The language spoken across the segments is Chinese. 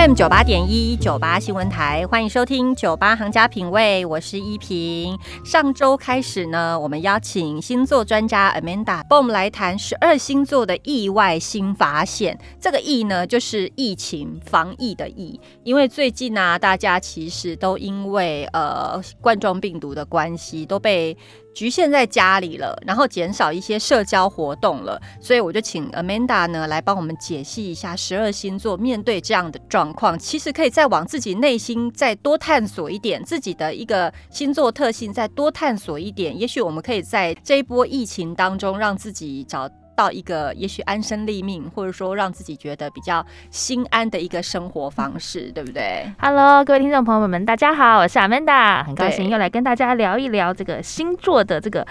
FM 九八点一九八新闻台，欢迎收听九八行家品味，我是依萍。上周开始呢，我们邀请星座专家 Amanda 帮我们来谈十二星座的意外新发现。这个“疫”呢，就是疫情防疫的“疫”，因为最近呢，大家其实都因为呃冠状病毒的关系，都被。局限在家里了，然后减少一些社交活动了，所以我就请 Amanda 呢来帮我们解析一下十二星座面对这样的状况，其实可以再往自己内心再多探索一点，自己的一个星座特性再多探索一点，也许我们可以在这一波疫情当中让自己找。到一个也许安身立命，或者说让自己觉得比较心安的一个生活方式，对不对？Hello，各位听众朋友们，大家好，我是 Amanda，很高兴又来跟大家聊一聊这个星座的这个。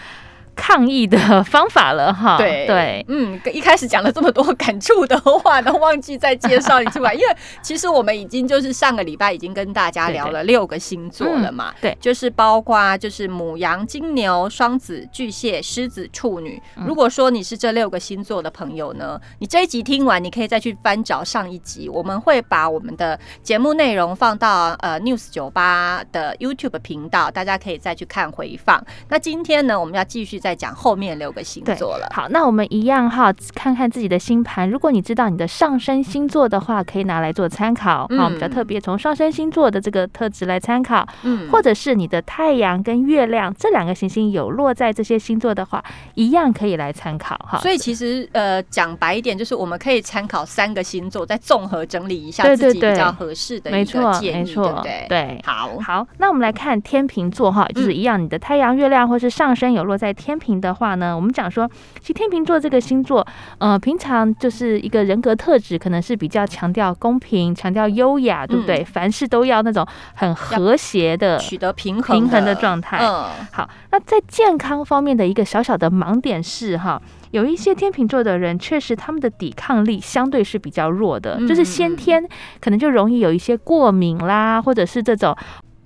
抗议的方法了哈，对对，嗯，一开始讲了这么多感触的话，都忘记再介绍一出来。因为其实我们已经就是上个礼拜已经跟大家聊了六个星座了嘛，对，就是包括就是母羊、金牛、双子、巨蟹、狮子、处女。如果说你是这六个星座的朋友呢，你这一集听完，你可以再去翻找上一集，我们会把我们的节目内容放到呃 News 酒吧的 YouTube 频道，大家可以再去看回放。那今天呢，我们要继续在。再讲后面六个星座了。好，那我们一样哈，看看自己的星盘。如果你知道你的上升星座的话，可以拿来做参考。好，比较特别，从上升星座的这个特质来参考。嗯，或者是你的太阳跟月亮这两个行星有落在这些星座的话，一样可以来参考。哈，所以其实呃，讲白一点，就是我们可以参考三个星座，再综合整理一下自己比较合适的一个建议，对不对？对，好好。那我们来看天秤座哈，就是一样，你的太阳、月亮或是上升有落在天。平的话呢，我们讲说，其实天秤座这个星座，呃，平常就是一个人格特质，可能是比较强调公平、强调优雅，对不对？凡事都要那种很和谐的取得平衡平衡的状态。嗯，好，那在健康方面的一个小小的盲点是哈，有一些天秤座的人，确实他们的抵抗力相对是比较弱的，就是先天可能就容易有一些过敏啦，或者是这种。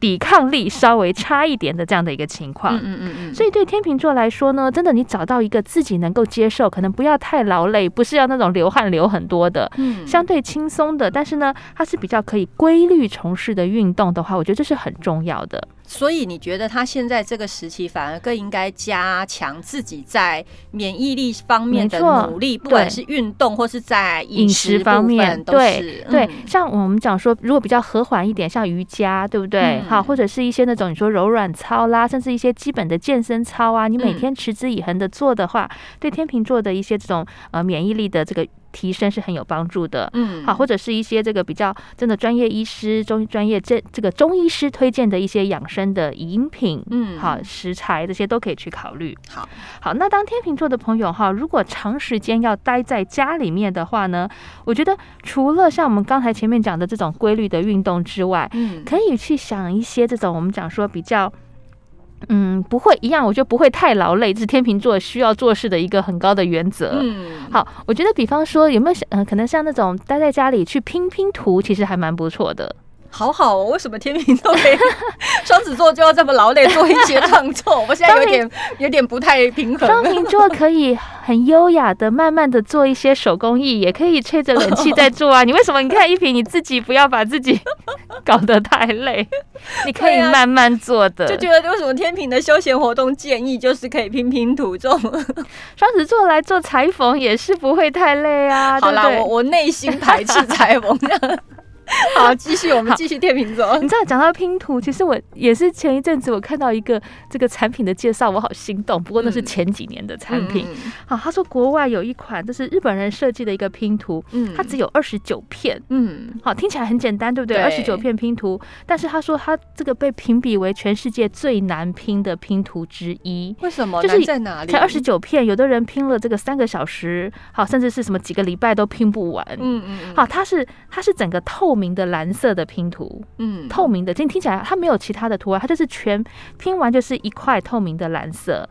抵抗力稍微差一点的这样的一个情况，嗯嗯嗯嗯，所以对天秤座来说呢，真的你找到一个自己能够接受，可能不要太劳累，不是要那种流汗流很多的，嗯，相对轻松的，但是呢，它是比较可以规律从事的运动的话，我觉得这是很重要的。所以你觉得他现在这个时期反而更应该加强自己在免疫力方面的努力，不管是运动或是在饮食方面，对对。像我们讲说，如果比较和缓一点，像瑜伽，对不对？好，或者是一些那种你说柔软操啦，甚至一些基本的健身操啊，你每天持之以恒的做的话，对天秤座的一些这种呃免疫力的这个。提升是很有帮助的，嗯，好，或者是一些这个比较真的专业医师、中专业这这个中医师推荐的一些养生的饮品，嗯，好，食材这些都可以去考虑。好，好，那当天秤座的朋友哈，如果长时间要待在家里面的话呢，我觉得除了像我们刚才前面讲的这种规律的运动之外，嗯，可以去想一些这种我们讲说比较。嗯，不会一样，我觉得不会太劳累，这是天秤座需要做事的一个很高的原则。嗯，好，我觉得比方说有没有想，嗯，可能像那种待在家里去拼拼图，其实还蛮不错的。好好哦，为什么天秤座可以，双子座就要这么劳累做一些创作？我现在有点有点不太平衡。双鱼座可以很优雅的、慢慢的做一些手工艺，也可以吹着冷气在做啊。你为什么？你看一平，你自己不要把自己搞得太累，你可以慢慢做的。就觉得为什么天平的休闲活动建议就是可以拼拼图这种？双子座来做裁缝也是不会太累啊。好啦，我我内心排斥裁缝。好，继续，我们继续天秤座。你知道讲到拼图，其实我也是前一阵子我看到一个这个产品的介绍，我好心动。不过那是前几年的产品。好，他说国外有一款，这是日本人设计的一个拼图，嗯，它只有二十九片，嗯，好，听起来很简单，对不对？二十九片拼图，但是他说他这个被评比为全世界最难拼的拼图之一。为什么？就是在哪里？才二十九片，有的人拼了这个三个小时，好，甚至是什么几个礼拜都拼不完。嗯嗯，好，它是它是整个透明。明的蓝色的拼图，嗯，透明的，听听起来它没有其他的图案，它就是全拼完就是一块透明的蓝色，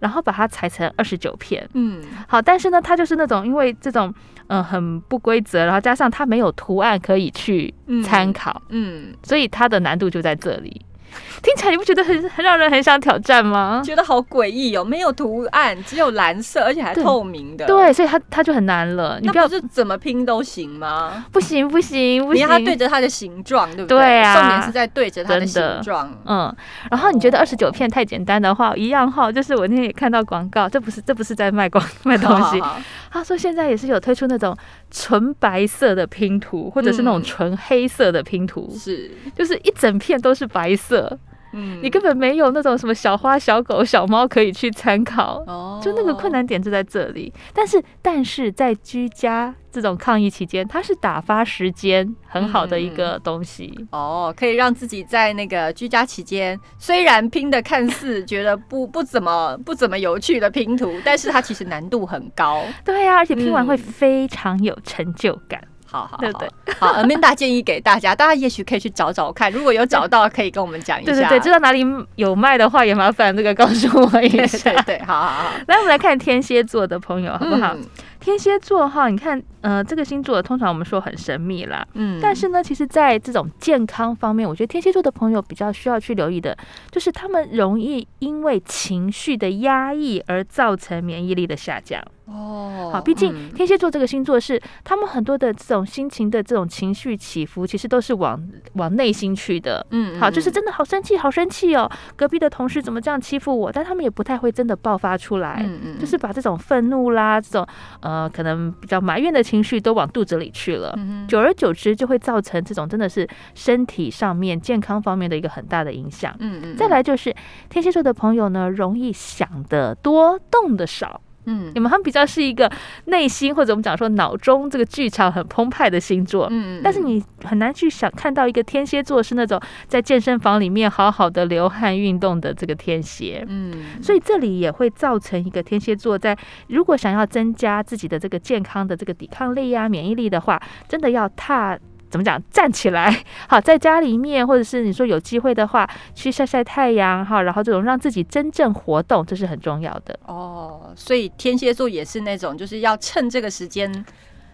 然后把它裁成二十九片，嗯，好，但是呢，它就是那种因为这种嗯很不规则，然后加上它没有图案可以去参考，嗯，所以它的难度就在这里。听起来你不觉得很很让人很想挑战吗？觉得好诡异哦，没有图案，只有蓝色，而且还透明的。对，所以它它就很难了。你不要是怎么拼都行吗？不行不行不行，它对着它的形状，对不对？对啊，重点是在对着它的形状。嗯，然后你觉得二十九片太简单的话，一样哈，就是我那天也看到广告，这不是这不是在卖广卖东西。他说现在也是有推出那种纯白色的拼图，或者是那种纯黑色的拼图，是。就是一整片都是白色。嗯，你根本没有那种什么小花、小狗、小猫可以去参考，哦，就那个困难点就在这里。但是，但是在居家这种抗疫期间，它是打发时间很好的一个东西哦，可以让自己在那个居家期间，虽然拼的看似觉得不不怎么不怎么有趣的拼图，但是它其实难度很高。对啊，而且拼完会非常有成就感。好好对对，好，Amanda 建议给大家，大家也许可以去找找看，如果有找到，可以跟我们讲一下。对对对，知道哪里有卖的话，也麻烦这个告诉我一下。对，好好好，来，我们来看天蝎座的朋友，好不好？天蝎座哈，你看，呃，这个星座通常我们说很神秘啦，嗯，但是呢，其实，在这种健康方面，我觉得天蝎座的朋友比较需要去留意的，就是他们容易因为情绪的压抑而造成免疫力的下降。哦，好，毕竟天蝎座这个星座是他们很多的这种心情的这种情绪起伏，其实都是往往内心去的。嗯，好，就是真的好生气，好生气哦，隔壁的同事怎么这样欺负我？但他们也不太会真的爆发出来，嗯嗯，就是把这种愤怒啦，这种呃。呃，可能比较埋怨的情绪都往肚子里去了，久而久之就会造成这种真的是身体上面健康方面的一个很大的影响。嗯嗯，再来就是天蝎座的朋友呢，容易想得多，动得少。嗯，你们他们比较是一个内心或者我们讲说脑中这个剧场很澎湃的星座，嗯，但是你很难去想看到一个天蝎座是那种在健身房里面好好的流汗运动的这个天蝎，嗯，所以这里也会造成一个天蝎座在如果想要增加自己的这个健康的这个抵抗力啊免疫力的话，真的要踏。怎么讲？站起来，好，在家里面，或者是你说有机会的话，去晒晒太阳，哈，然后这种让自己真正活动，这是很重要的。哦，所以天蝎座也是那种，就是要趁这个时间。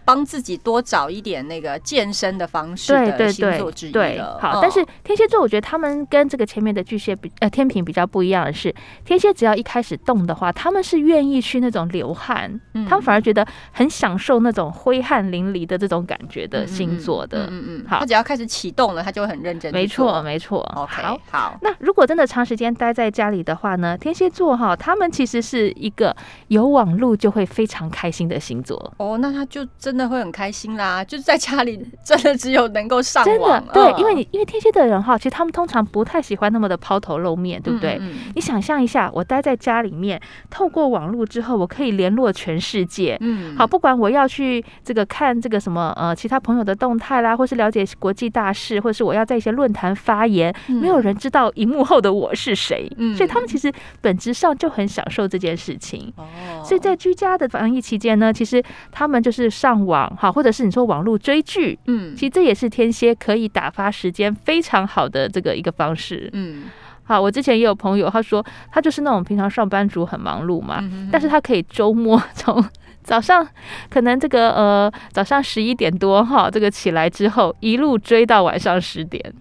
帮自己多找一点那个健身的方式的星座之一了。好，但是天蝎座，我觉得他们跟这个前面的巨蟹比，呃，天平比较不一样的是，天蝎只要一开始动的话，他们是愿意去那种流汗，他们反而觉得很享受那种挥汗淋漓的这种感觉的星座的。嗯嗯，好，他只要开始启动了，他就会很认真。没错，没错。OK，好。那如果真的长时间待在家里的话呢？天蝎座哈，他们其实是一个有网路就会非常开心的星座。哦，那他就真。真的会很开心啦，就是在家里真的只有能够上网。对，因为你因为天蝎的人哈，其实他们通常不太喜欢那么的抛头露面，对不对？你想象一下，我待在家里面，透过网络之后，我可以联络全世界。嗯，好，不管我要去这个看这个什么呃其他朋友的动态啦，或是了解国际大事，或者是我要在一些论坛发言，没有人知道荧幕后的我是谁。嗯，所以他们其实本质上就很享受这件事情。哦，所以在居家的防疫期间呢，其实他们就是上。网哈，或者是你说网络追剧，嗯，其实这也是天蝎可以打发时间非常好的这个一个方式，嗯，好，我之前也有朋友，他说他就是那种平常上班族很忙碌嘛，但是他可以周末从早上可能这个呃早上十一点多哈，这个起来之后一路追到晚上十点，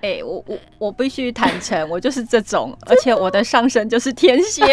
哎，我我我必须坦诚，我就是这种，而且我的上身就是天蝎，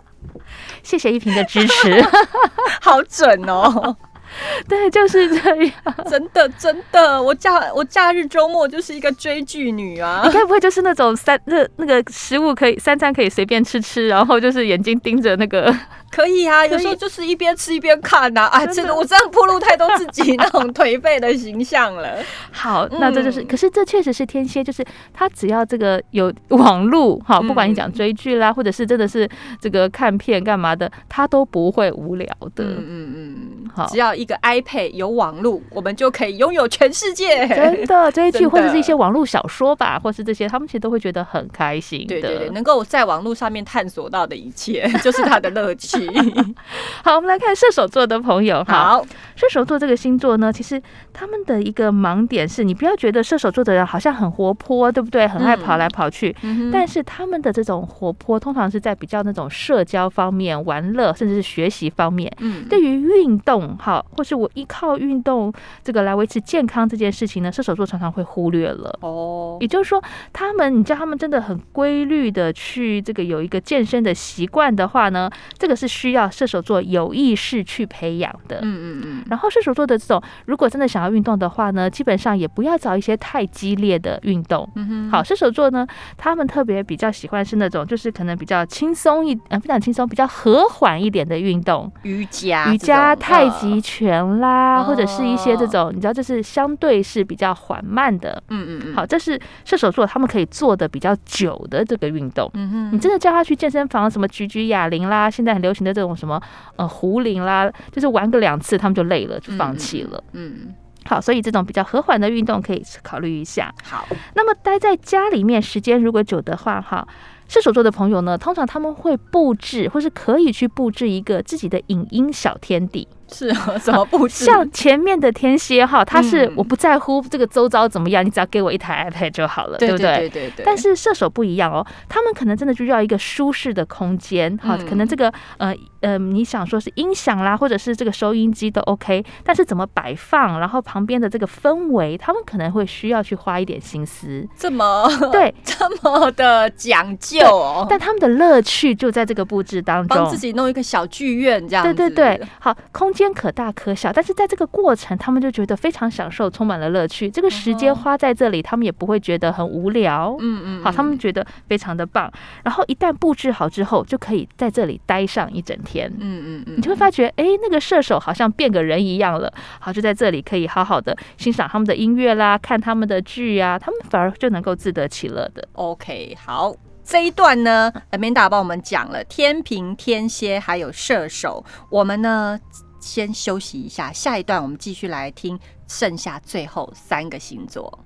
谢谢一平的支持，好准哦。对，就是这样。真的，真的，我假我假日周末就是一个追剧女啊！你该不会就是那种三那那个食物可以三餐可以随便吃吃，然后就是眼睛盯着那个。可以啊，有时候就是一边吃一边看呐。啊，真的，我这样暴露太多自己那种颓废的形象了。好，那这就是，可是这确实是天蝎，就是他只要这个有网路，哈，不管你讲追剧啦，或者是真的是这个看片干嘛的，他都不会无聊的。嗯嗯嗯，好，只要一个 iPad 有网络，我们就可以拥有全世界。真的，追剧或者是一些网络小说吧，或是这些，他们其实都会觉得很开心。对对对，能够在网络上面探索到的一切，就是他的乐趣。好，我们来看射手座的朋友。好，射手座这个星座呢，其实他们的一个盲点是，你不要觉得射手座的人好像很活泼，对不对？很爱跑来跑去，但是他们的这种活泼，通常是在比较那种社交方面、玩乐，甚至是学习方面。嗯，对于运动哈，或是我依靠运动这个来维持健康这件事情呢，射手座常常会忽略了。哦，也就是说，他们你叫他们真的很规律的去这个有一个健身的习惯的话呢，这个是需要射手座有意识去培养的。嗯嗯嗯。然后射手座的这种，如果真的想要运动的话呢，基本上也不要找一些太激烈的运动。嗯哼。好，射手座呢，他们特别比较喜欢是那种，就是可能比较轻松一呃，非常轻松、比较和缓一点的运动，瑜伽、瑜伽、太极拳啦，或者是一些这种，你知道，这是相对是比较缓慢的。嗯嗯嗯。好，这是射手座他们可以做的比较久的这个运动。嗯哼。你真的叫他去健身房，什么举举哑铃啦，现在很流行的这种什么呃壶铃啦，就是玩个两次，他们就累了，就放弃了。嗯嗯。好，所以这种比较和缓的运动可以考虑一下。好，那么待在家里面时间如果久的话，哈，射手座的朋友呢，通常他们会布置，或是可以去布置一个自己的影音小天地。是啊，怎么布置？像前面的天蝎哈，他是我不在乎这个周遭怎么样，你只要给我一台 iPad 就好了，对不对？对对对。但是射手不一样哦，他们可能真的就要一个舒适的空间哈，可能这个呃呃，你想说是音响啦，或者是这个收音机都 OK，但是怎么摆放，然后旁边的这个氛围，他们可能会需要去花一点心思。这么对，这么的讲究哦。但他们的乐趣就在这个布置当中，帮自己弄一个小剧院这样。对对对，好空。间可大可小，但是在这个过程，他们就觉得非常享受，充满了乐趣。这个时间花在这里，他们也不会觉得很无聊。嗯嗯，好，他们觉得非常的棒。然后一旦布置好之后，就可以在这里待上一整天。嗯嗯嗯，你就会发觉，哎，那个射手好像变个人一样了。好，就在这里可以好好的欣赏他们的音乐啦，看他们的剧啊，他们反而就能够自得其乐的。OK，好。这一段呢，Amanda 帮我们讲了天平、天蝎还有射手，我们呢。先休息一下，下一段我们继续来听剩下最后三个星座。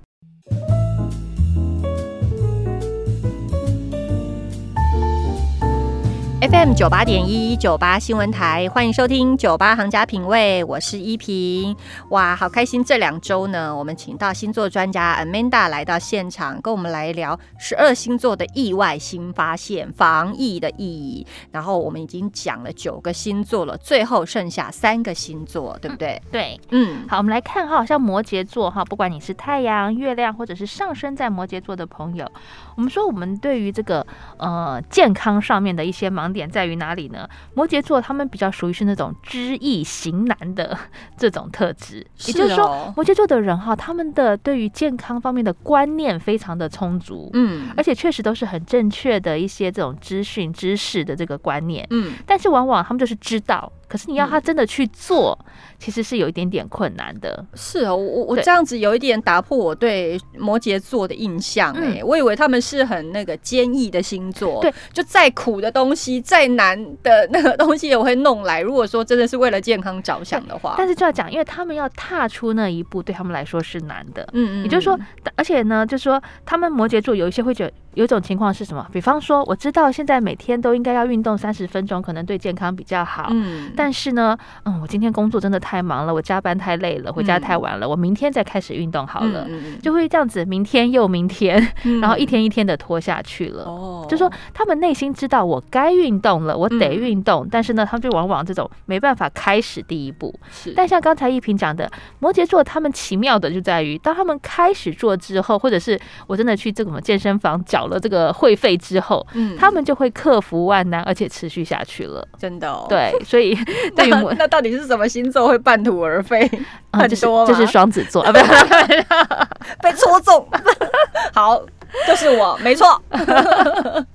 FM 九八点一九八新闻台，欢迎收听九八行家品味，我是依萍。哇，好开心！这两周呢，我们请到星座专家 Amanda 来到现场，跟我们来聊十二星座的意外新发现、防疫的意义。然后我们已经讲了九个星座了，最后剩下三个星座，对不对？对，嗯，好，我们来看哈，像摩羯座哈，不管你是太阳、月亮或者是上升在摩羯座的朋友，我们说我们对于这个呃健康上面的一些盲。点在于哪里呢？摩羯座他们比较属于是那种知易行难的这种特质，也就是说，摩羯座的人哈，他们的对于健康方面的观念非常的充足，嗯，而且确实都是很正确的一些这种资讯知识的这个观念，嗯，但是往往他们就是知道。可是你要他真的去做，其实是有一点点困难的。是哦，我我这样子有一点打破我对摩羯座的印象哎，我以为他们是很那个坚毅的星座，对，就再苦的东西、再难的那个东西也会弄来。如果说真的是为了健康着想的话，但是就要讲，因为他们要踏出那一步，对他们来说是难的。嗯嗯，也就是说，而且呢，就是说，他们摩羯座有一些会觉得。有种情况是什么？比方说，我知道现在每天都应该要运动三十分钟，可能对健康比较好。嗯，但是呢，嗯，我今天工作真的太忙了，我加班太累了，回家太晚了，我明天再开始运动好了。嗯就会这样子，明天又明天，然后一天一天的拖下去了。哦，就说他们内心知道我该运动了，我得运动，但是呢，他们就往往这种没办法开始第一步。是，但像刚才一平讲的，摩羯座他们奇妙的就在于，当他们开始做之后，或者是我真的去这种健身房缴。了这个会费之后，嗯，他们就会克服万难，而且持续下去了。真的哦，对，所以 那那到底是什么星座会半途而废？很多这是双子座啊，不 被戳中。好。就是我，没错。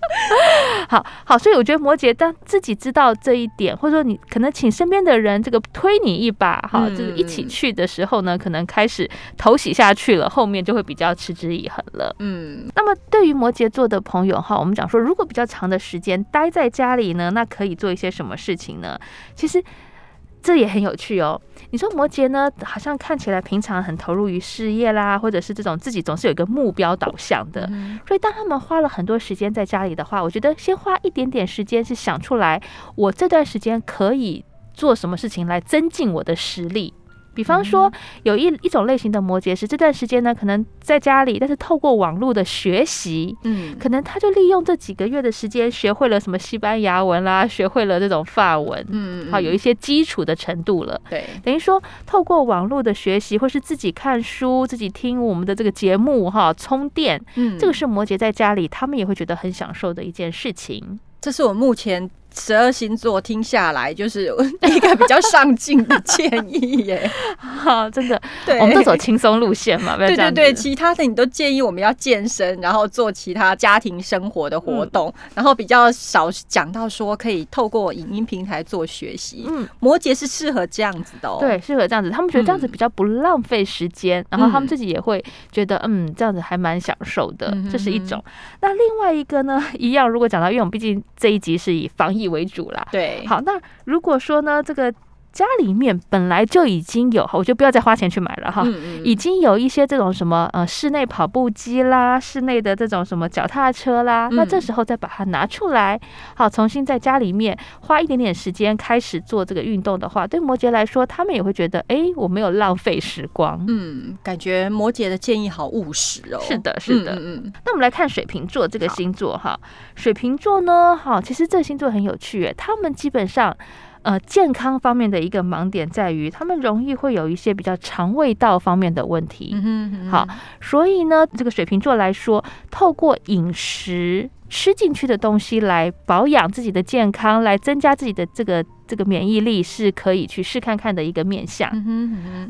好好，所以我觉得摩羯当自己知道这一点，或者说你可能请身边的人这个推你一把，哈，就是一起去的时候呢，可能开始头洗下去了，后面就会比较持之以恒了。嗯，那么对于摩羯座的朋友哈，我们讲说，如果比较长的时间待在家里呢，那可以做一些什么事情呢？其实。这也很有趣哦。你说摩羯呢，好像看起来平常很投入于事业啦，或者是这种自己总是有一个目标导向的。所以当他们花了很多时间在家里的话，我觉得先花一点点时间是想出来，我这段时间可以做什么事情来增进我的实力。比方说，有一一种类型的摩羯是这段时间呢，可能在家里，但是透过网络的学习，嗯，可能他就利用这几个月的时间，学会了什么西班牙文啦，学会了这种法文，嗯，好，有一些基础的程度了。对，等于说透过网络的学习，或是自己看书、自己听我们的这个节目，哈，充电，嗯，这个是摩羯在家里他们也会觉得很享受的一件事情。这是我目前。十二星座听下来，就是 一个比较上进的建议耶。好，真的，对，我们都走轻松路线嘛。对对对，其他的你都建议我们要健身，然后做其他家庭生活的活动，然后比较少讲到说可以透过影音平台做学习。嗯，摩羯是适合这样子的哦，对，适合这样子。他们觉得这样子比较不浪费时间，然后他们自己也会觉得，嗯，这样子还蛮享受的。这是一种。那另外一个呢，一样，如果讲到，因为我们毕竟这一集是以防疫。为主啦，对，好，那如果说呢，这个。家里面本来就已经有，我就不要再花钱去买了哈。已经有一些这种什么呃室内跑步机啦，室内的这种什么脚踏车啦，那这时候再把它拿出来，好，重新在家里面花一点点时间开始做这个运动的话，对摩羯来说，他们也会觉得，哎，我没有浪费时光。嗯，感觉摩羯的建议好务实哦。是的，是的。嗯嗯。那我们来看水瓶座这个星座哈，水瓶座呢，哈，其实这个星座很有趣，诶，他们基本上。呃，健康方面的一个盲点在于，他们容易会有一些比较肠胃道方面的问题。好，所以呢，这个水瓶座来说，透过饮食吃进去的东西来保养自己的健康，来增加自己的这个。这个免疫力是可以去试看看的一个面相。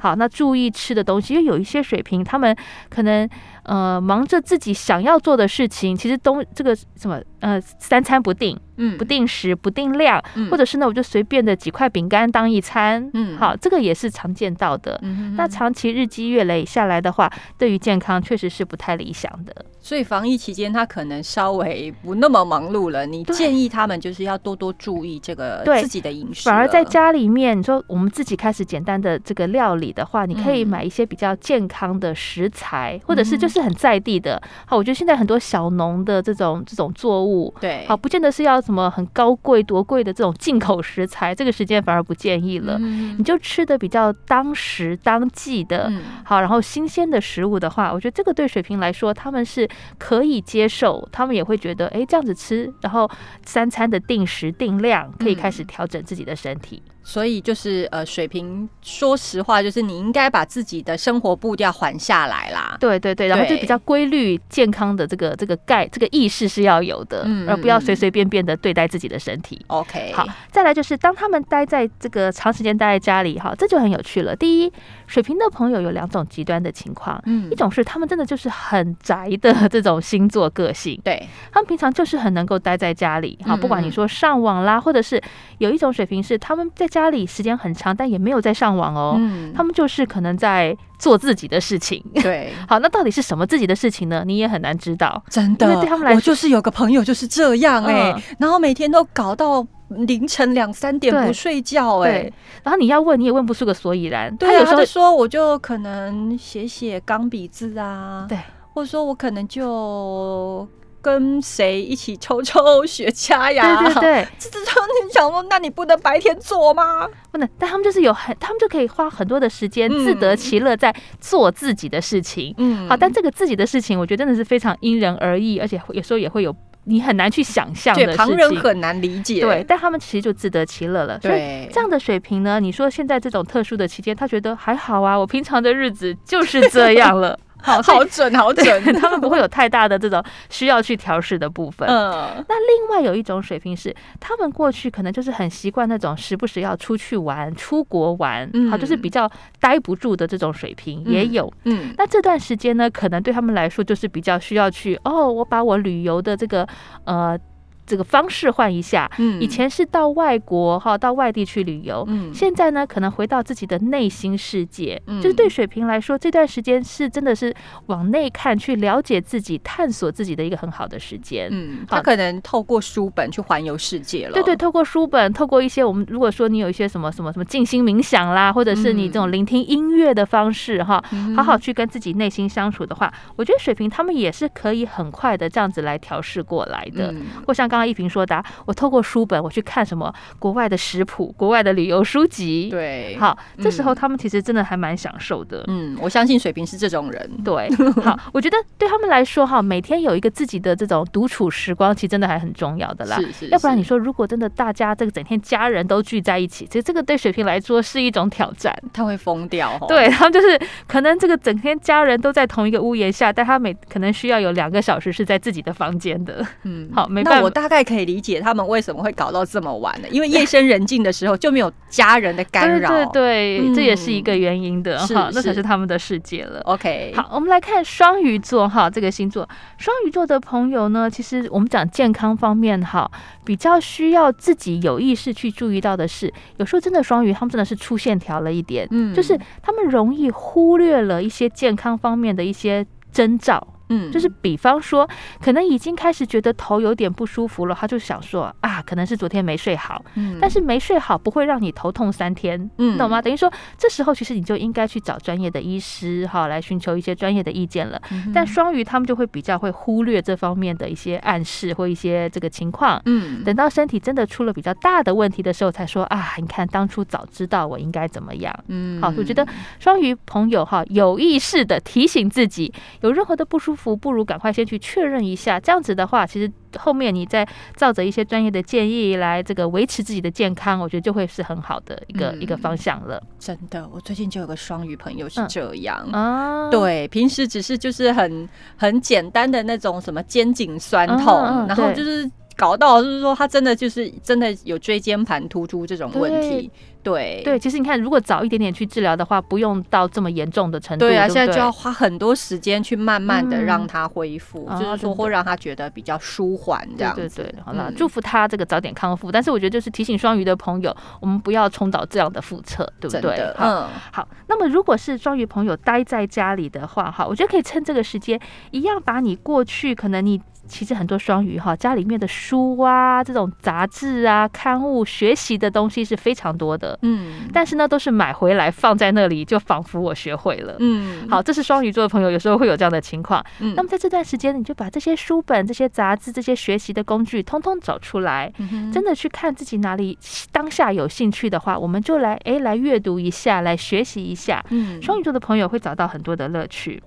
好，那注意吃的东西，因为有一些水平，他们可能呃忙着自己想要做的事情，其实东这个什么呃三餐不定，嗯，不定时不定量，或者是呢我就随便的几块饼干当一餐，嗯，好，这个也是常见到的。那长期日积月累下来的话，对于健康确实是不太理想的。所以防疫期间他可能稍微不那么忙碌了，你建议他们就是要多多注意这个自己的饮食。反而在家里面，你说我们自己开始简单的这个料理的话，你可以买一些比较健康的食材，或者是就是很在地的。好，我觉得现在很多小农的这种这种作物，对，好，不见得是要什么很高贵多贵的这种进口食材，这个时间反而不建议了。你就吃的比较当时当季的，好，然后新鲜的食物的话，我觉得这个对水平来说，他们是可以接受，他们也会觉得，哎，这样子吃，然后三餐的定时定量，可以开始调整。自己的身体。所以就是呃，水平说实话，就是你应该把自己的生活步调缓下来啦。对对对，然后就比较规律、健康的这个这个概这个意识是要有的，嗯而不要随随便便的对待自己的身体。OK，好，再来就是当他们待在这个长时间待在家里，哈，这就很有趣了。第一，水瓶的朋友有两种极端的情况，嗯，一种是他们真的就是很宅的这种星座个性，对他们平常就是很能够待在家里，哈，不管你说上网啦，或者是有一种水平是他们在。家里时间很长，但也没有在上网哦。嗯，他们就是可能在做自己的事情。对，好，那到底是什么自己的事情呢？你也很难知道。真的，对他们来说，我就是有个朋友就是这样哎，然后每天都搞到凌晨两三点不睡觉哎，然后你要问你也问不出个所以然。对啊，他就说我就可能写写钢笔字啊，对，或者说我可能就。跟谁一起抽抽雪茄呀？对对对，这这种你想说，那你不能白天做吗？不能，但他们就是有很，他们就可以花很多的时间自得其乐，在做自己的事情。嗯，好，但这个自己的事情，我觉得真的是非常因人而异，而且有时候也会有你很难去想象的，旁人很难理解。对，但他们其实就自得其乐了。所以这样的水平呢，你说现在这种特殊的期间，他觉得还好啊，我平常的日子就是这样了。好，好准，好准，他们不会有太大的这种需要去调试的部分。嗯，那另外有一种水平是，他们过去可能就是很习惯那种时不时要出去玩、出国玩，好，就是比较待不住的这种水平也有。嗯，那这段时间呢，可能对他们来说就是比较需要去哦，我把我旅游的这个呃。这个方式换一下，嗯，以前是到外国哈，到外地去旅游，嗯，现在呢，可能回到自己的内心世界，嗯，就是对水瓶来说，这段时间是真的是往内看，去了解自己、探索自己的一个很好的时间，嗯，他可能透过书本去环游世界了，对对，透过书本，透过一些我们如果说你有一些什么什么什么静心冥想啦，或者是你这种聆听音乐的方式哈，好好去跟自己内心相处的话，我觉得水瓶他们也是可以很快的这样子来调试过来的，或像。刚刚一平说的，我透过书本我去看什么国外的食谱、国外的旅游书籍。对，好，这时候他们其实真的还蛮享受的。嗯，我相信水平是这种人。对，好，我觉得对他们来说哈，每天有一个自己的这种独处时光，其实真的还很重要的啦。是是。要不然你说，如果真的大家这个整天家人都聚在一起，其实这个对水平来说是一种挑战，他会疯掉。对，他们就是可能这个整天家人都在同一个屋檐下，但他每可能需要有两个小时是在自己的房间的。嗯，好，没办法，我大概可以理解他们为什么会搞到这么晚了，因为夜深人静的时候就没有家人的干扰。对对，这也是一个原因的哈，那才是他们的世界了。OK，好，我们来看双鱼座哈，这个星座，双鱼座的朋友呢，其实我们讲健康方面哈，比较需要自己有意识去注意到的是，有时候真的双鱼他们真的是出线条了一点，嗯，就是他们容易忽略了一些健康方面的一些征兆。嗯，就是比方说，可能已经开始觉得头有点不舒服了，他就想说啊，可能是昨天没睡好。嗯，但是没睡好不会让你头痛三天，嗯，懂吗？等于说这时候其实你就应该去找专业的医师哈，来寻求一些专业的意见了。但双鱼他们就会比较会忽略这方面的一些暗示或一些这个情况。嗯，等到身体真的出了比较大的问题的时候，才说啊，你看当初早知道我应该怎么样。嗯，好，我觉得双鱼朋友哈，有意识的提醒自己，有任何的不舒服。不如赶快先去确认一下，这样子的话，其实后面你再照着一些专业的建议来这个维持自己的健康，我觉得就会是很好的一个一个方向了。真的，我最近就有个双鱼朋友是这样啊，对，平时只是就是很很简单的那种什么肩颈酸痛，然后就是搞到就是说他真的就是真的有椎间盘突出这种问题。对对，其实你看，如果早一点点去治疗的话，不用到这么严重的程度。对啊，现在就要花很多时间去慢慢的让他恢复，就是说会让他觉得比较舒缓这样。对对对，好了，祝福他这个早点康复。但是我觉得就是提醒双鱼的朋友，我们不要重蹈这样的覆辙，对不对？嗯，好。那么如果是双鱼朋友待在家里的话，哈，我觉得可以趁这个时间，一样把你过去可能你。其实很多双鱼哈，家里面的书啊，这种杂志啊、刊物、学习的东西是非常多的。嗯，但是呢，都是买回来放在那里，就仿佛我学会了。嗯，好，这是双鱼座的朋友有时候会有这样的情况。嗯，那么在这段时间，你就把这些书本、这些杂志、这些学习的工具，通通找出来，真的去看自己哪里当下有兴趣的话，我们就来哎来阅读一下，来学习一下。嗯，双鱼座的朋友会找到很多的乐趣。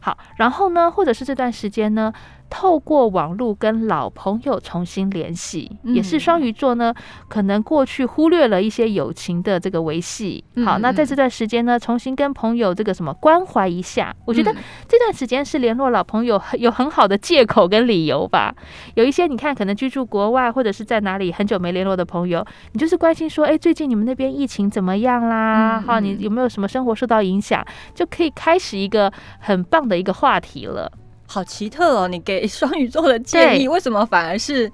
好，然后呢，或者是这段时间呢？透过网络跟老朋友重新联系，也是双鱼座呢，可能过去忽略了一些友情的这个维系。好，那在这段时间呢，重新跟朋友这个什么关怀一下，我觉得这段时间是联络老朋友有很好的借口跟理由吧。有一些你看，可能居住国外或者是在哪里很久没联络的朋友，你就是关心说，哎，最近你们那边疫情怎么样啦？好，你有没有什么生活受到影响，就可以开始一个很棒的一个话题了。好奇特哦！你给双鱼座的建议，为什么反而是？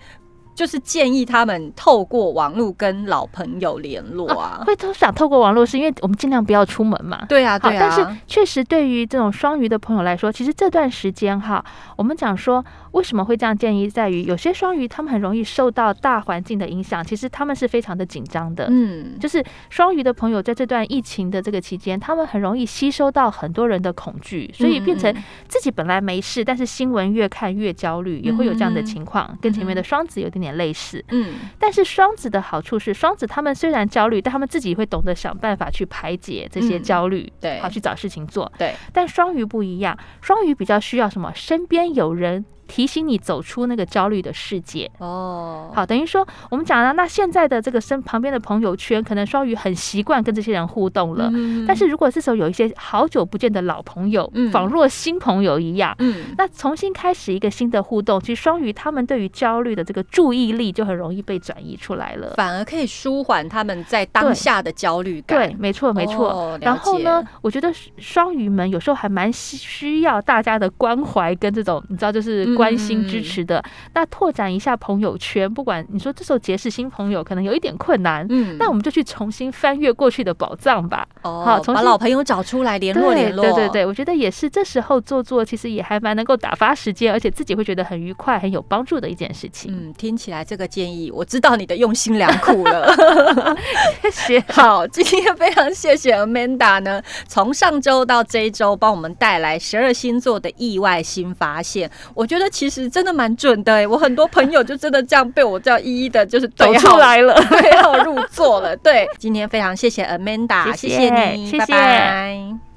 就是建议他们透过网络跟老朋友联络啊，会都想透过网络，是因为我们尽量不要出门嘛。对啊，对啊。但是确实，对于这种双鱼的朋友来说，其实这段时间哈，我们讲说为什么会这样建议，在于有些双鱼他们很容易受到大环境的影响，其实他们是非常的紧张的。嗯，就是双鱼的朋友在这段疫情的这个期间，他们很容易吸收到很多人的恐惧，所以变成自己本来没事，但是新闻越看越焦虑，也会有这样的情况，跟前面的双子有点。点类似，嗯，但是双子的好处是，双子他们虽然焦虑，但他们自己会懂得想办法去排解这些焦虑，对，好去找事情做，对。但双鱼不一样，双鱼比较需要什么？身边有人。提醒你走出那个焦虑的世界哦。好，等于说我们讲了，那现在的这个身旁边的朋友圈，可能双鱼很习惯跟这些人互动了。嗯。但是如果这时候有一些好久不见的老朋友，仿若新朋友一样，嗯，那重新开始一个新的互动，其实双鱼他们对于焦虑的这个注意力就很容易被转移出来了，反而可以舒缓他们在当下的焦虑感。对，没错，没错。然后呢，我觉得双鱼们有时候还蛮需要大家的关怀跟这种，你知道，就是。关心支持的，那拓展一下朋友圈。不管你说这时候结识新朋友可能有一点困难，嗯，那我们就去重新翻阅过去的宝藏吧。哦，好，把老朋友找出来联络联络。对对对，我觉得也是。这时候做做，其实也还蛮能够打发时间，而且自己会觉得很愉快、很有帮助的一件事情。嗯，听起来这个建议，我知道你的用心良苦了。谢谢。好，今天非常谢谢 Amanda 呢，从上周到这一周帮我们带来十二星座的意外新发现。我觉得。得其实真的蛮准的，我很多朋友就真的这样被我这样一一的，就是走出来了，对，号入座了。对，今天非常谢谢 Amanda，谢谢你，拜拜。